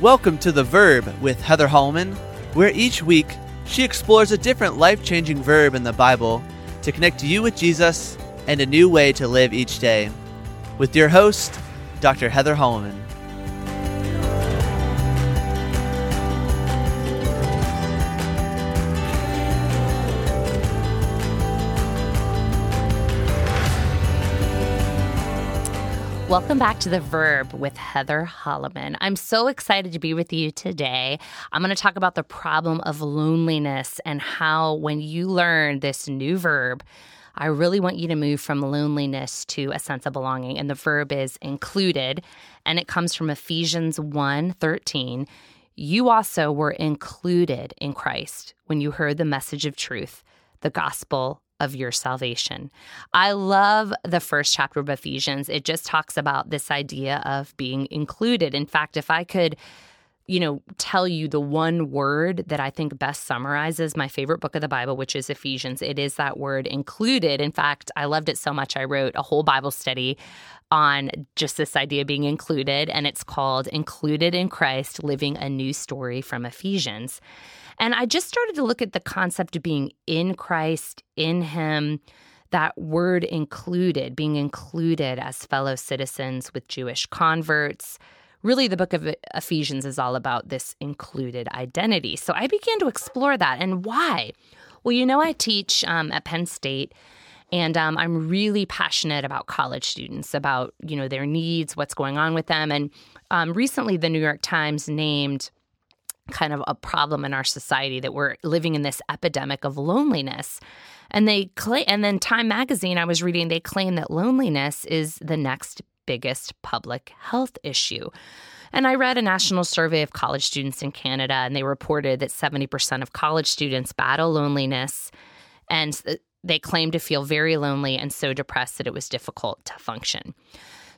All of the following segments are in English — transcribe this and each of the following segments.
Welcome to The Verb with Heather Holleman, where each week she explores a different life changing verb in the Bible to connect you with Jesus and a new way to live each day. With your host, Dr. Heather Holleman. Welcome back to The Verb with Heather Holleman. I'm so excited to be with you today. I'm going to talk about the problem of loneliness and how, when you learn this new verb, I really want you to move from loneliness to a sense of belonging. And the verb is included, and it comes from Ephesians 1 13. You also were included in Christ when you heard the message of truth, the gospel of your salvation. I love the first chapter of Ephesians. It just talks about this idea of being included. In fact, if I could you know, tell you the one word that I think best summarizes my favorite book of the Bible, which is Ephesians. It is that word included. In fact, I loved it so much, I wrote a whole Bible study on just this idea being included, and it's called Included in Christ Living a New Story from Ephesians. And I just started to look at the concept of being in Christ, in Him, that word included, being included as fellow citizens with Jewish converts. Really, the book of Ephesians is all about this included identity. So I began to explore that and why. Well, you know, I teach um, at Penn State. And um, I'm really passionate about college students, about you know their needs, what's going on with them. And um, recently, the New York Times named kind of a problem in our society that we're living in this epidemic of loneliness. And they claim, and then Time Magazine, I was reading, they claim that loneliness is the next biggest public health issue. And I read a national survey of college students in Canada, and they reported that 70% of college students battle loneliness. And they claim to feel very lonely and so depressed that it was difficult to function.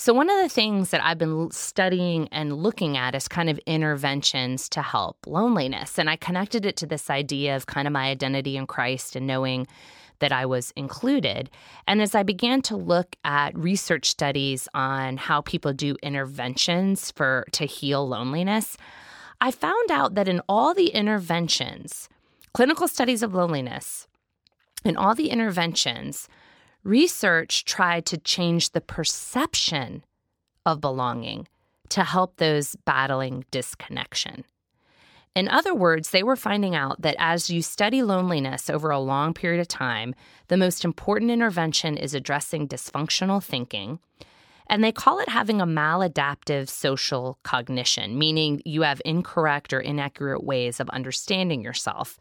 So, one of the things that I've been studying and looking at is kind of interventions to help loneliness. And I connected it to this idea of kind of my identity in Christ and knowing that I was included. And as I began to look at research studies on how people do interventions for to heal loneliness, I found out that in all the interventions, clinical studies of loneliness, in all the interventions, research tried to change the perception of belonging to help those battling disconnection. In other words, they were finding out that as you study loneliness over a long period of time, the most important intervention is addressing dysfunctional thinking. And they call it having a maladaptive social cognition, meaning you have incorrect or inaccurate ways of understanding yourself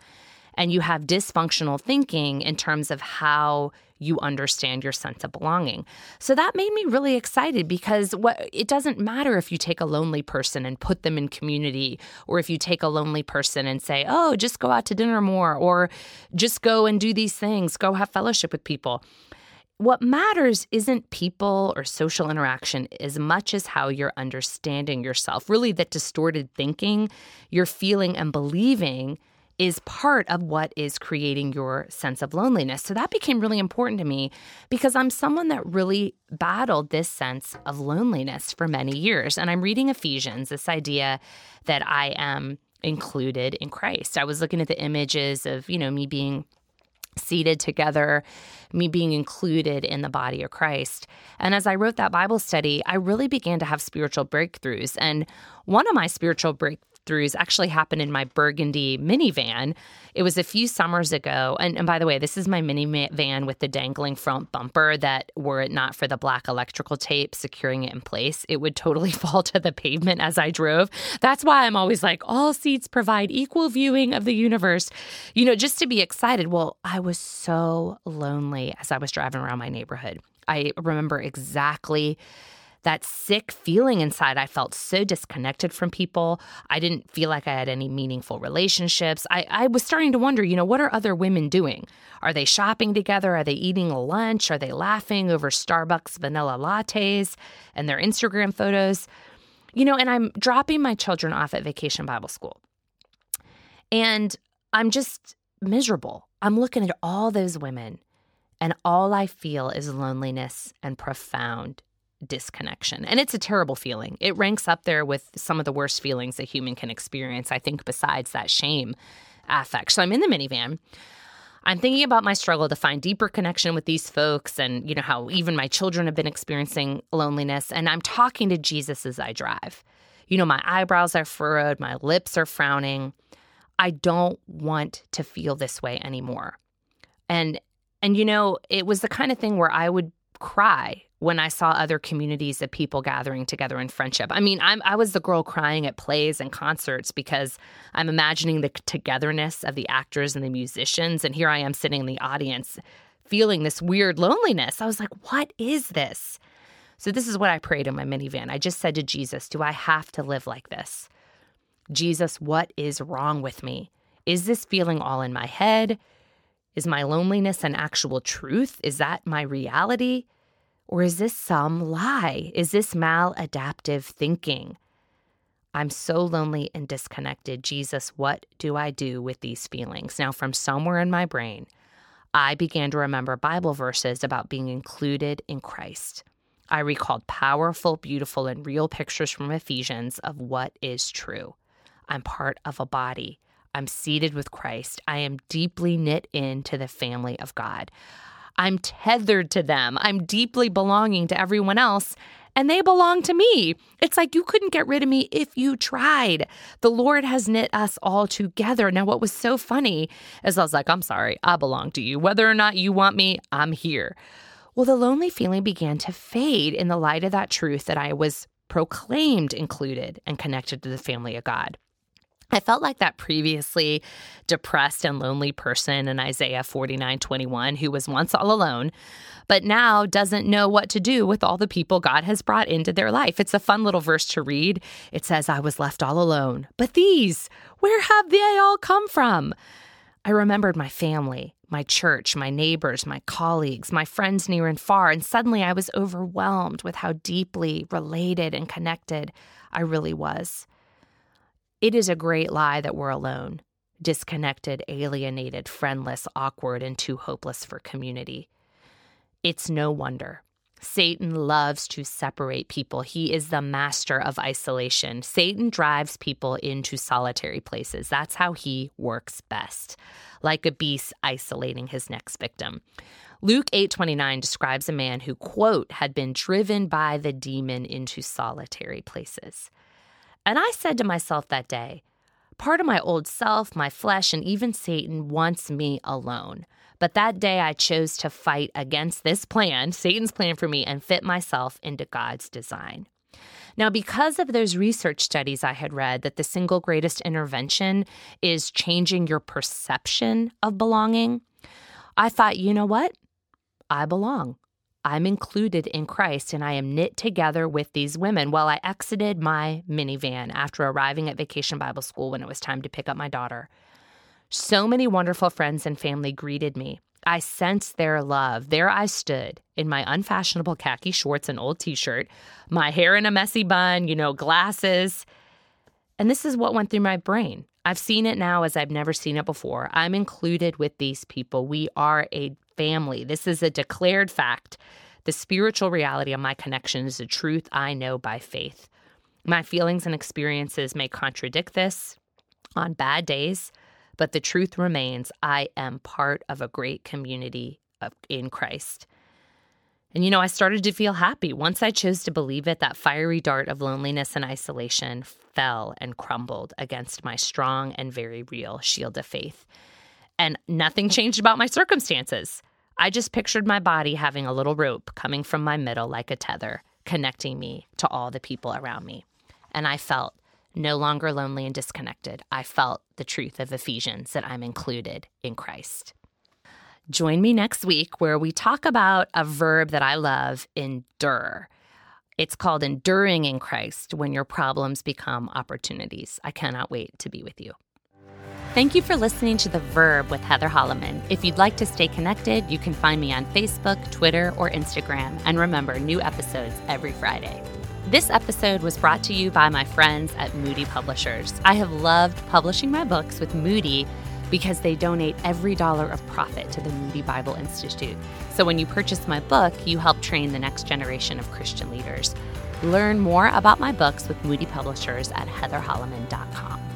and you have dysfunctional thinking in terms of how you understand your sense of belonging. So that made me really excited because what it doesn't matter if you take a lonely person and put them in community or if you take a lonely person and say, "Oh, just go out to dinner more" or just go and do these things, go have fellowship with people. What matters isn't people or social interaction as much as how you're understanding yourself. Really, that distorted thinking, you're feeling and believing is part of what is creating your sense of loneliness. So that became really important to me because I'm someone that really battled this sense of loneliness for many years. And I'm reading Ephesians, this idea that I am included in Christ. I was looking at the images of, you know, me being seated together, me being included in the body of Christ. And as I wrote that Bible study, I really began to have spiritual breakthroughs. And one of my spiritual break- actually happened in my burgundy minivan. It was a few summers ago. And, and by the way, this is my minivan with the dangling front bumper that, were it not for the black electrical tape securing it in place, it would totally fall to the pavement as I drove. That's why I'm always like, all seats provide equal viewing of the universe, you know, just to be excited. Well, I was so lonely as I was driving around my neighborhood. I remember exactly that sick feeling inside. I felt so disconnected from people. I didn't feel like I had any meaningful relationships. I, I was starting to wonder, you know, what are other women doing? Are they shopping together? Are they eating lunch? Are they laughing over Starbucks vanilla lattes and their Instagram photos? You know, and I'm dropping my children off at vacation Bible school. And I'm just miserable. I'm looking at all those women, and all I feel is loneliness and profound disconnection. And it's a terrible feeling. It ranks up there with some of the worst feelings a human can experience, I think, besides that shame affect. So I'm in the minivan. I'm thinking about my struggle to find deeper connection with these folks and, you know, how even my children have been experiencing loneliness. And I'm talking to Jesus as I drive. You know, my eyebrows are furrowed, my lips are frowning. I don't want to feel this way anymore. And and you know, it was the kind of thing where I would cry when I saw other communities of people gathering together in friendship. I mean, I'm, I was the girl crying at plays and concerts because I'm imagining the togetherness of the actors and the musicians. And here I am sitting in the audience feeling this weird loneliness. I was like, what is this? So, this is what I prayed in my minivan. I just said to Jesus, Do I have to live like this? Jesus, what is wrong with me? Is this feeling all in my head? Is my loneliness an actual truth? Is that my reality? Or is this some lie? Is this maladaptive thinking? I'm so lonely and disconnected. Jesus, what do I do with these feelings? Now, from somewhere in my brain, I began to remember Bible verses about being included in Christ. I recalled powerful, beautiful, and real pictures from Ephesians of what is true. I'm part of a body. I'm seated with Christ. I am deeply knit into the family of God. I'm tethered to them. I'm deeply belonging to everyone else, and they belong to me. It's like you couldn't get rid of me if you tried. The Lord has knit us all together. Now, what was so funny is I was like, I'm sorry, I belong to you. Whether or not you want me, I'm here. Well, the lonely feeling began to fade in the light of that truth that I was proclaimed included and connected to the family of God. I felt like that previously depressed and lonely person in Isaiah 49 21 who was once all alone, but now doesn't know what to do with all the people God has brought into their life. It's a fun little verse to read. It says, I was left all alone, but these, where have they all come from? I remembered my family, my church, my neighbors, my colleagues, my friends near and far, and suddenly I was overwhelmed with how deeply related and connected I really was. It is a great lie that we're alone, disconnected, alienated, friendless, awkward, and too hopeless for community. It's no wonder. Satan loves to separate people. He is the master of isolation. Satan drives people into solitary places. That's how he works best, like a beast isolating his next victim. Luke 8:29 describes a man who quote had been driven by the demon into solitary places. And I said to myself that day, part of my old self, my flesh, and even Satan wants me alone. But that day I chose to fight against this plan, Satan's plan for me, and fit myself into God's design. Now, because of those research studies I had read that the single greatest intervention is changing your perception of belonging, I thought, you know what? I belong. I'm included in Christ and I am knit together with these women. While I exited my minivan after arriving at Vacation Bible School when it was time to pick up my daughter, so many wonderful friends and family greeted me. I sensed their love. There I stood in my unfashionable khaki shorts and old t shirt, my hair in a messy bun, you know, glasses. And this is what went through my brain. I've seen it now as I've never seen it before. I'm included with these people. We are a family. This is a declared fact. The spiritual reality of my connection is a truth I know by faith. My feelings and experiences may contradict this on bad days, but the truth remains I am part of a great community of, in Christ. And you know, I started to feel happy. Once I chose to believe it, that fiery dart of loneliness and isolation fell and crumbled against my strong and very real shield of faith. And nothing changed about my circumstances. I just pictured my body having a little rope coming from my middle like a tether, connecting me to all the people around me. And I felt no longer lonely and disconnected. I felt the truth of Ephesians that I'm included in Christ. Join me next week where we talk about a verb that I love, endure. It's called enduring in Christ when your problems become opportunities. I cannot wait to be with you. Thank you for listening to The Verb with Heather Holleman. If you'd like to stay connected, you can find me on Facebook, Twitter, or Instagram. And remember, new episodes every Friday. This episode was brought to you by my friends at Moody Publishers. I have loved publishing my books with Moody because they donate every dollar of profit to the Moody Bible Institute. So when you purchase my book, you help train the next generation of Christian leaders. Learn more about my books with Moody Publishers at heatherholleman.com.